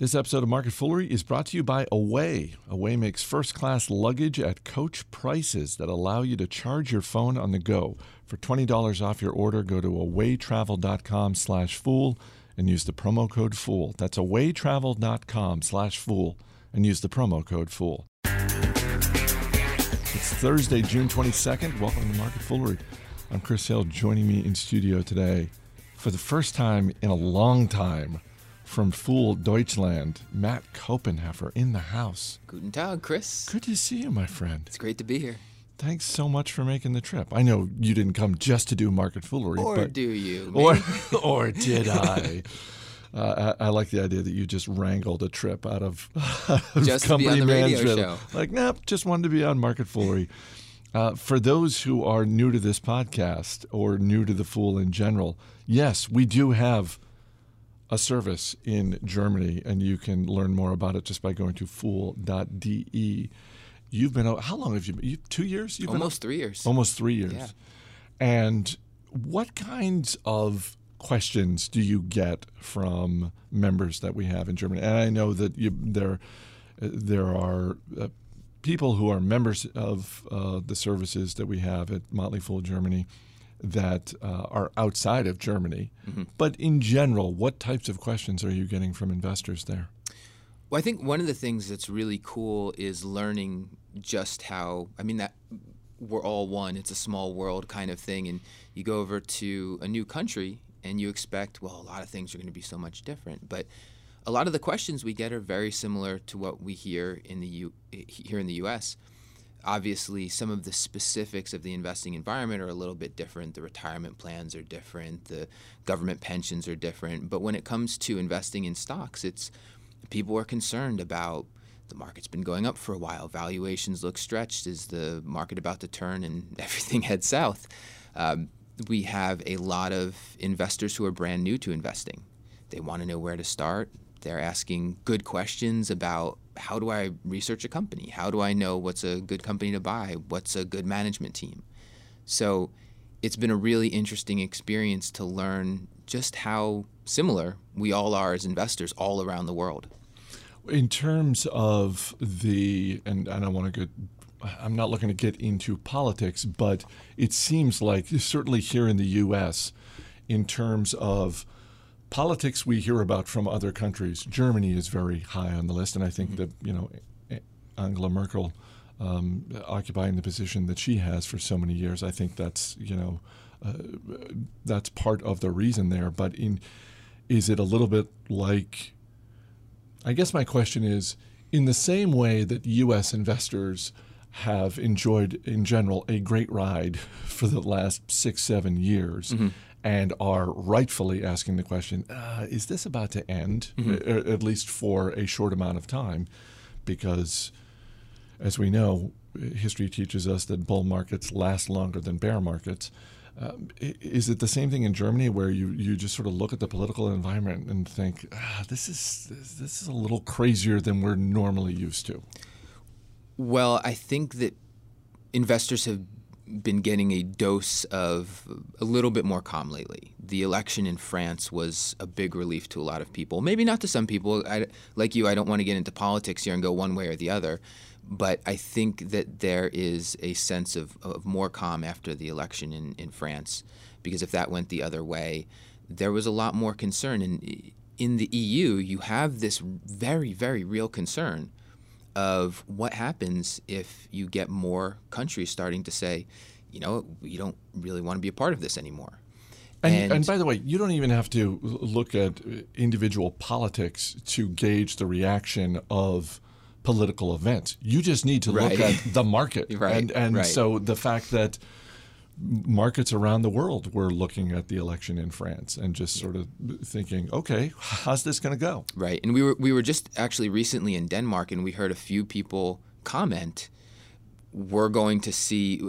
This episode of Market Foolery is brought to you by Away. Away makes first class luggage at coach prices that allow you to charge your phone on the go. For $20 off your order, go to awaytravel.com slash fool and use the promo code FOOL. That's awaytravel.com slash fool and use the promo code FOOL. It's Thursday, June 22nd. Welcome to Market Foolery. I'm Chris Hill. Joining me in studio today for the first time in a long time from Fool Deutschland, Matt Koppenheffer in the house. Guten Tag, Chris. Good to see you, my friend. It's great to be here. Thanks so much for making the trip. I know you didn't come just to do market foolery, Or but do you? or or did I? Uh, I, I like the idea that you just wrangled a trip out of, of Just to company on the radio management. show. Like, nope, just wanted to be on market foolery. Uh, for those who are new to this podcast or new to the Fool in general, yes, we do have a service in Germany, and you can learn more about it just by going to fool.de. You've been out- how long have you been? You, two years? You've been Almost three years. almost three years. Yeah. And what kinds of questions do you get from members that we have in Germany? And I know that you, there there are uh, people who are members of uh, the services that we have at Motley Fool Germany that uh, are outside of Germany. Mm-hmm. But in general, what types of questions are you getting from investors there? Well, I think one of the things that's really cool is learning just how, I mean, that we're all one, it's a small world kind of thing. And you go over to a new country and you expect, well, a lot of things are going to be so much different. But a lot of the questions we get are very similar to what we hear in the U- here in the U.S. Obviously, some of the specifics of the investing environment are a little bit different. The retirement plans are different. The government pensions are different. But when it comes to investing in stocks, it's people are concerned about the market's been going up for a while. Valuations look stretched. Is the market about to turn and everything head south? Um, we have a lot of investors who are brand new to investing. They want to know where to start. They're asking good questions about how do I research a company? How do I know what's a good company to buy? What's a good management team? So it's been a really interesting experience to learn just how similar we all are as investors all around the world. In terms of the, and I don't want to get, I'm not looking to get into politics, but it seems like, certainly here in the U.S., in terms of politics we hear about from other countries, Germany is very high on the list. And I think that, you know, Angela Merkel um, occupying the position that she has for so many years, I think that's, you know, uh, that's part of the reason there. But in, is it a little bit like, I guess my question is in the same way that U.S. investors have enjoyed, in general, a great ride for the last six, seven years. And are rightfully asking the question: uh, Is this about to end? A- at least for a short amount of time, because, as we know, history teaches us that bull markets last longer than bear markets. Um, is it the same thing in Germany, where you, you just sort of look at the political environment and think, ah, this is this is a little crazier than we're normally used to? Well, I think that investors have been getting a dose of a little bit more calm lately. The election in France was a big relief to a lot of people. Maybe not to some people. I, like you, I don't want to get into politics here and go one way or the other. But I think that there is a sense of, of more calm after the election in, in France. Because if that went the other way, there was a lot more concern. And in the EU, you have this very, very real concern of what happens if you get more countries starting to say, you know, we don't really want to be a part of this anymore. And, and, by the way, you don't even have to look at uh, individual politics to gauge the reaction of political events. You just need to Right. look at the market. Right, And, and right. so the fact that markets around the world were looking at the election in France and just sort of thinking, okay, how's this going to go? Right. And we were we were just actually recently in Denmark and we heard a few people comment we're going to see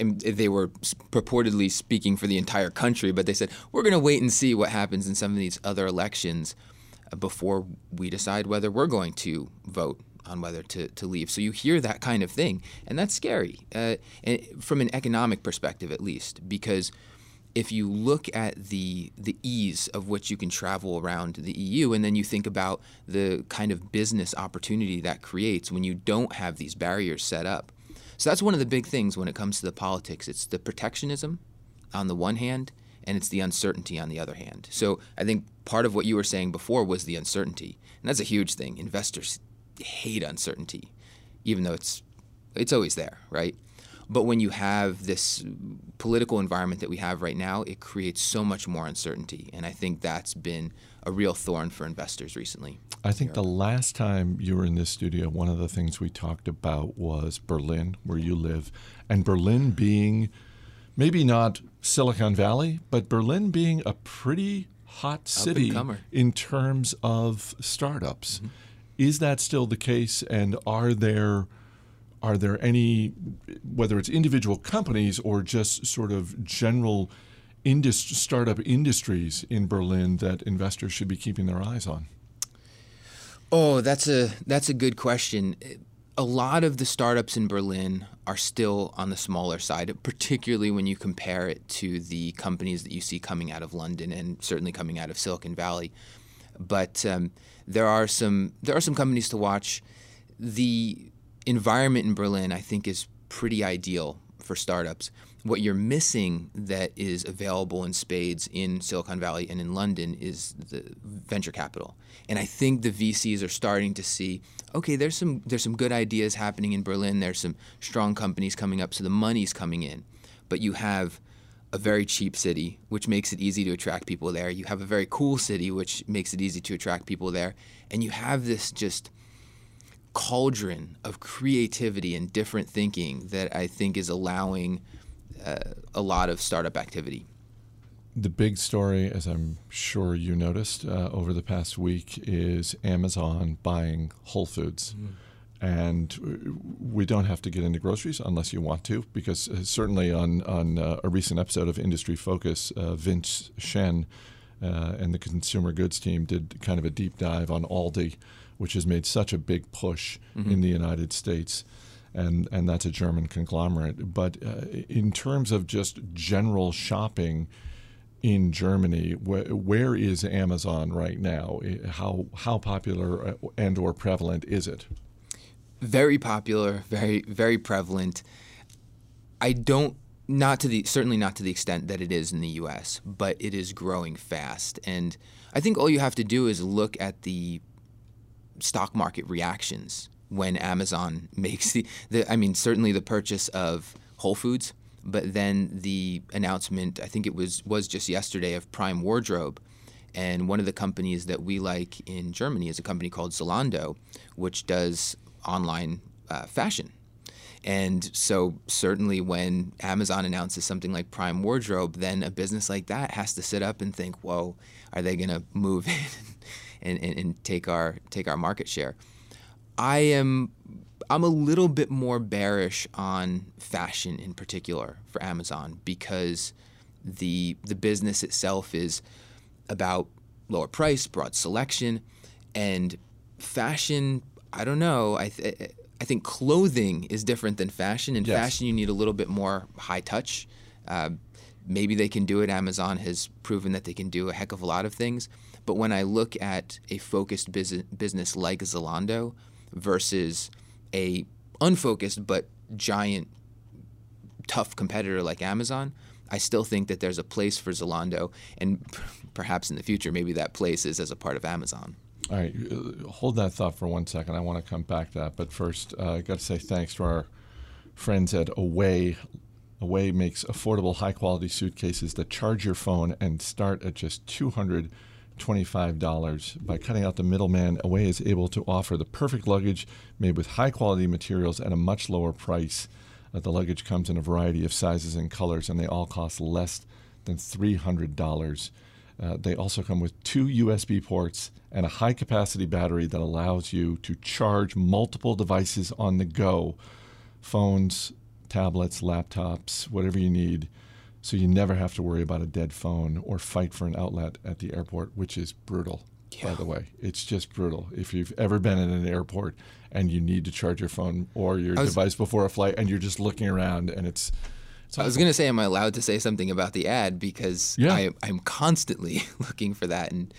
they were purportedly speaking for the entire country, but they said we're going to wait and see what happens in some of these other elections uh, before we decide whether we're going to vote on whether to, to leave. So you hear that kind of thing, and that's scary uh, and from an economic perspective, at least, because if you look at the the ease of which you can travel around the EU, and then you think about the kind of business opportunity that creates when you don't have these barriers set up. So that's one of the big things when it comes to the politics. It's the protectionism on the one hand, and it's the uncertainty on the other hand. So I think part of what you were saying before was the uncertainty, and that's a huge thing. Investors hate uncertainty, even though it's it's always there, right? But when you have this political environment that we have right now, it creates so much more uncertainty, and I think that's been a real thorn for investors recently. I think the last time you were in this studio, one of the things we talked about was Berlin, where you live, and Berlin being maybe not Silicon Valley, but Berlin being a pretty hot city in terms of startups. Mm-hmm. Is that still the case? And are there are there any, whether it's individual companies or just sort of general industri- startup industries in Berlin that investors should be keeping their eyes on? Oh, that's a that's a good question. A lot of the startups in Berlin are still on the smaller side, particularly when you compare it to the companies that you see coming out of London and certainly coming out of Silicon Valley. But um, there are some there are some companies to watch. The environment in Berlin, I think, is pretty ideal for startups. What you're missing that is available in spades in Silicon Valley and in London is the venture capital. And I think the VCs are starting to see, okay, there's some there's some good ideas happening in Berlin. There's some strong companies coming up, so the money's coming in. But you have a very cheap city, which makes it easy to attract people there. You have a very cool city, which makes it easy to attract people there. And you have this just cauldron of creativity and different thinking that I think is allowing uh, a lot of startup activity. The big story, as I'm sure you noticed uh, over the past week, is Amazon buying Whole Foods. Mm. And we don't have to get into groceries unless you want to, because uh, certainly on, on uh, a recent episode of Industry Focus, uh, Vince Shen uh, and the consumer goods team did kind of a deep dive on Aldi which has made such a big push mm-hmm. in the United States. And, and that's a German conglomerate. But uh, in terms of just general shopping in Germany, wh- where is Amazon right now? How, how popular uh, and or prevalent is it? Very popular, very very prevalent. I don't not to the certainly not to the extent that it is in the US, but it is growing fast. And I think all you have to do is look at the stock market reactions when Amazon makes the, the I mean certainly the purchase of Whole Foods, but then the announcement I think it was was just yesterday of Prime Wardrobe. And one of the companies that we like in Germany is a company called Zalando, which does online uh, fashion. And so, certainly, when Amazon announces something like Prime Wardrobe, then a business like that has to sit up and think, whoa, are they going to move in and, and, and take our take our market share. I am I'm a little bit more bearish on fashion in particular for Amazon because the the business itself is about lower price, broad selection, and fashion. I don't know. I th- I think clothing is different than fashion. In yes. fashion, you need a little bit more high touch. Uh, maybe they can do it. Amazon has proven that they can do a heck of a lot of things. But when I look at a focused business like Zalando versus a unfocused but giant tough competitor like Amazon, I still think that there's a place for Zalando, and perhaps in the future, maybe that place is as a part of Amazon. All right, uh, hold that thought for one second. I want to come back to that, but first, uh, I got to say thanks to our friends at Away. Away makes affordable, high-quality suitcases that charge your phone and start at just two hundred $25. By cutting out the middleman, Away is able to offer the perfect luggage made with high quality materials at a much lower price. Uh, the luggage comes in a variety of sizes and colors, and they all cost less than $300. Uh, they also come with two USB ports and a high capacity battery that allows you to charge multiple devices on the go phones, tablets, laptops, whatever you need so you never have to worry about a dead phone or fight for an outlet at the airport, which is brutal. Yeah. By the way, it's just brutal. If you've ever been in an airport and you need to charge your phone or your was, device before a flight, and you're just looking around, and it's I was going to say, am I allowed to say something about the ad because Yeah. I, I'm constantly looking for that, and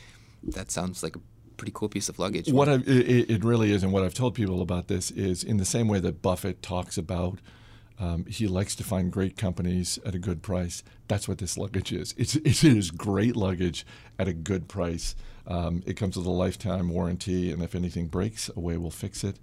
that sounds like a pretty cool piece of luggage. What I, it, it really is, and what I've told people about this is in the same way that Buffett talks about um, he likes to find great companies at a good price. That's what this luggage is. It's, it is great luggage at a good price. Um, it comes with a lifetime warranty, and if anything breaks, Away we'll fix it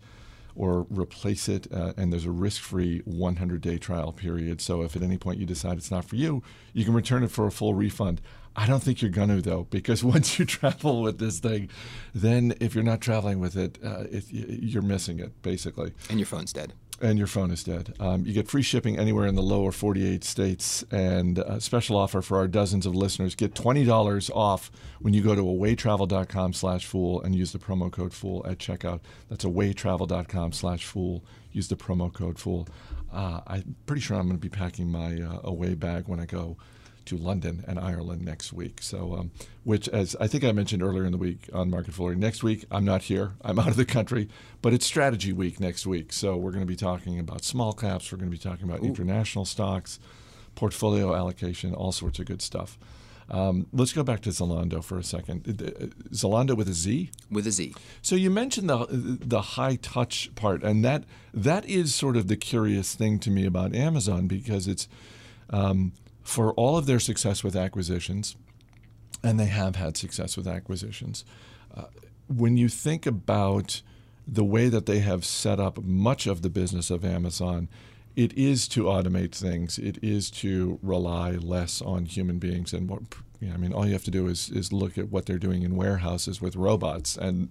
or replace it. Uh, and there's a risk-free 100-day trial period. So if at any point you decide it's not for you, you can return it for a full refund. I don't think you're going to though, because once you travel with this thing, then if you're not traveling with it, uh, it you're missing it basically, and your phone's dead. And your phone is dead. Um, you get free shipping anywhere in the lower 48 states, and a special offer for our dozens of listeners: get twenty dollars off when you go to awaytravel.com/fool and use the promo code fool at checkout. That's awaytravel.com/fool. Use the promo code fool. Uh, I'm pretty sure I'm going to be packing my uh, away bag when I go to London and Ireland next week. So, um, which, as I think I mentioned earlier in the week on Market Foolery, next week I'm not here. I'm out of the country, but it's strategy week next week. So we're going to be talking about small caps. We're going to be talking about international stocks, portfolio allocation, all sorts of good stuff. Um, let's go back to Zalando for a second. Uh, Zalando with a Z. With a Z. So you mentioned the the high touch part, and that that is sort of the curious thing to me about Amazon because it's um, for all of their success with acquisitions, and they have had success with acquisitions. Uh, when you think about the way that they have set up much of the business of Amazon, it is to automate things. It is to rely less on human beings. And what, you know, I mean, all you have to do is, is look at what they're doing in warehouses with robots, and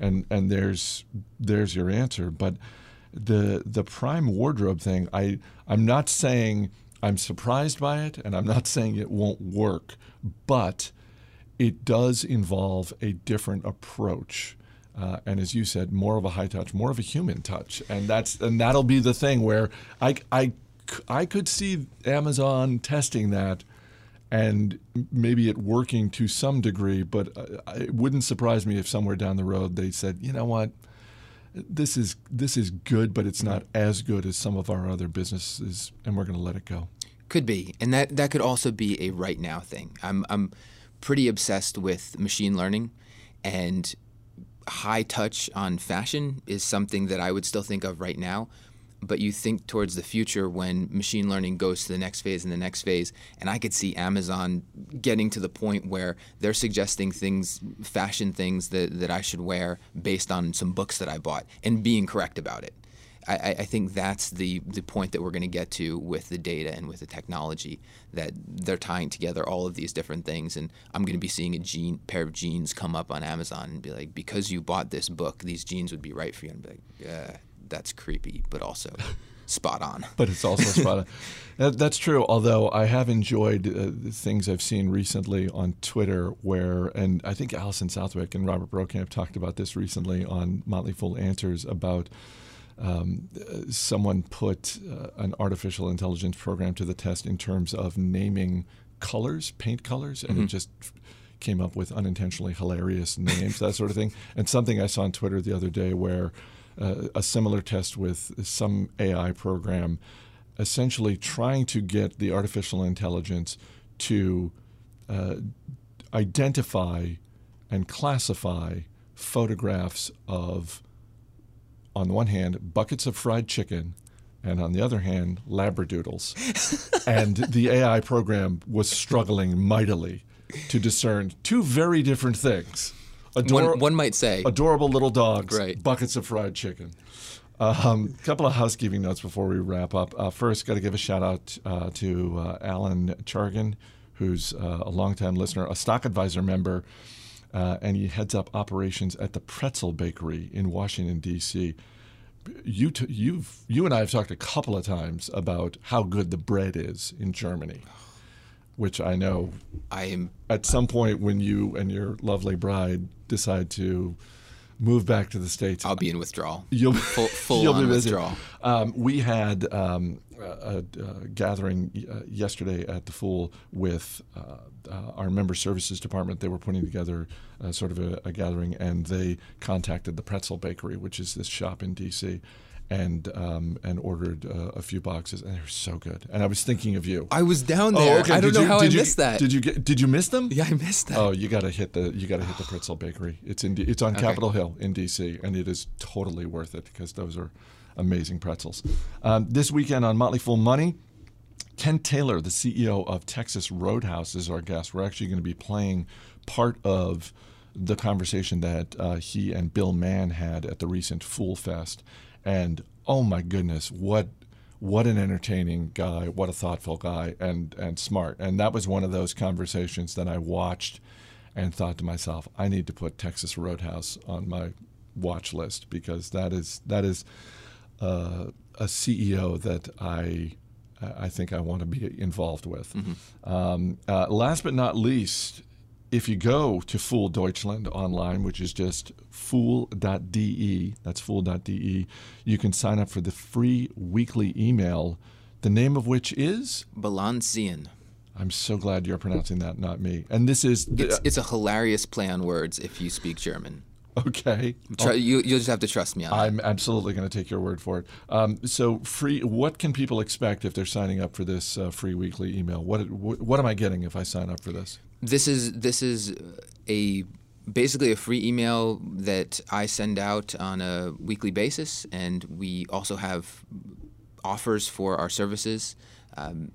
and and there's there's your answer. But the the prime wardrobe thing, I I'm not saying I'm surprised by it, and I'm not saying it won't work, but it does involve a different approach. Uh, and as you said, more of a high touch, more of a human touch, and that's and that'll be the thing where I, I, I could see Amazon testing that, and maybe it working to some degree, but uh, it wouldn't surprise me if somewhere down the road they said, you know what, this is this is good, but it's not as good as some of our other businesses, and we're going to let it go. Could be, and that that could also be a right now thing. I'm I'm pretty obsessed with machine learning, and high touch on fashion is something that I would still think of right now. But you think towards the future when machine learning goes to the next phase and the next phase, and I could see Amazon getting to the point where they're suggesting things, fashion things that, that I should wear based on some books that I bought and being correct about it. I, I think that's the, the point that we're going to get to with the data and with the technology that they're tying together all of these different things. And I'm going to be seeing a jean, pair of jeans come up on Amazon and be like, because you bought this book, these jeans would be right for you. And be like, yeah, that's creepy, but also spot on. But it's also spot on. That, that's true. Although I have enjoyed uh, the things I've seen recently on Twitter, where and I think Allison Southwick and Robert Brokamp talked about this recently on Motley Fool Answers about um, someone put uh, an artificial intelligence program to the test in terms of naming colors, paint colors, and it just came up with unintentionally hilarious names, that sort of thing. And something I saw on Twitter the other day where uh, a similar test with some AI program, essentially trying to get the artificial intelligence to uh, identify and classify photographs of, on the one hand, buckets of fried chicken, and on the other hand, labradoodles. and the AI program was struggling mightily to discern two very different things. Ador- One, one might say, adorable little dogs, Right. buckets of fried chicken. A um, couple of housekeeping notes before we wrap up. Uh, first, got to give a shout out uh, to uh, Alan Chargan, who's uh, a longtime listener, a stock advisor member, uh, and he heads up operations at the Pretzel Bakery in Washington D.C. You, t- you've, you and I have talked a couple of times about how good the bread is in Germany, which I know I am at some point when you and your lovely bride decide to move back to the states, I'll be in withdrawal. you'll Full, full you'll be withdrawal. Um, we had um, a, a, gathering uh, yesterday at the Fool with uh, uh, our member services department. They were putting together sort of a, a gathering, and they contacted the Pretzel Bakery, which is this shop in D.C. and um, and ordered uh, a few boxes, and they were so good. And I was thinking of you. I was down there. Oh, okay. I don't Did know you- how I you- missed that. Did you get? Did you miss them? yeah, I missed that. Oh, you got to hit the you got to hit the Pretzel Bakery. It's in D- it's on Capitol Hill in DC, and it is totally worth it because those are amazing pretzels. Um, this weekend on Motley Fool Money, Kent Taylor, the CEO of Texas Roadhouse, is our guest. We're actually going to be playing part of the conversation that uh, he and Bill Mann had at the recent Fool Fest, and oh my goodness, what what an entertaining guy, what a thoughtful guy, and and smart. And that was one of those conversations that I watched and thought to myself, I need to put Texas Roadhouse on my watch list because that is that is uh, a CEO that I I think I want to be involved with. Um, uh, last but not least, if you go to Fool Deutschland online, which is just fool.de, that's fool.de, you can sign up for the free weekly email, the name of which is, Balancian. I'm so glad you're pronouncing that, not me. And this is, It's, it's a hilarious play on words if you speak German. Okay. Tr- you, you'll just have to trust me on that. I'm absolutely going to take your word for it. Um, so, free. What can people expect if they're signing up for this uh, free weekly email? What, what what am I getting if I sign up for this? This is this is a basically a free email that I send out on a weekly basis, and we also have offers for our services, um,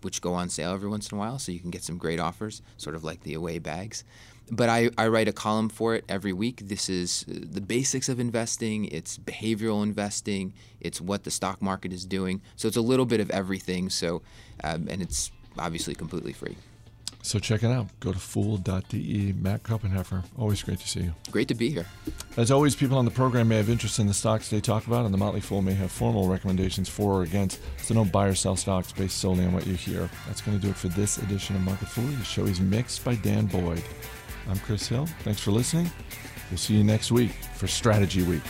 which go on sale every once in a while, so you can get some great offers, sort of like the away bags. But I, I write a column for it every week. This is uh, the basics of investing. It's behavioral investing. It's what the stock market is doing. So it's a little bit of everything. So, um, and it's obviously completely free. So check it out. Go to fool.de. Matt Koppenheffer. Always great to see you. Great to be here. As always, people on the program may have interest in the stocks they talk about, and the Motley Fool may have formal recommendations for or against. So don't buy or sell stocks based solely on what you hear. That's going to do it for this edition of Market Foolery. The show is mixed by Dan Boyd. I'm Chris Hill. Thanks for listening. We'll see you next week for Strategy Week.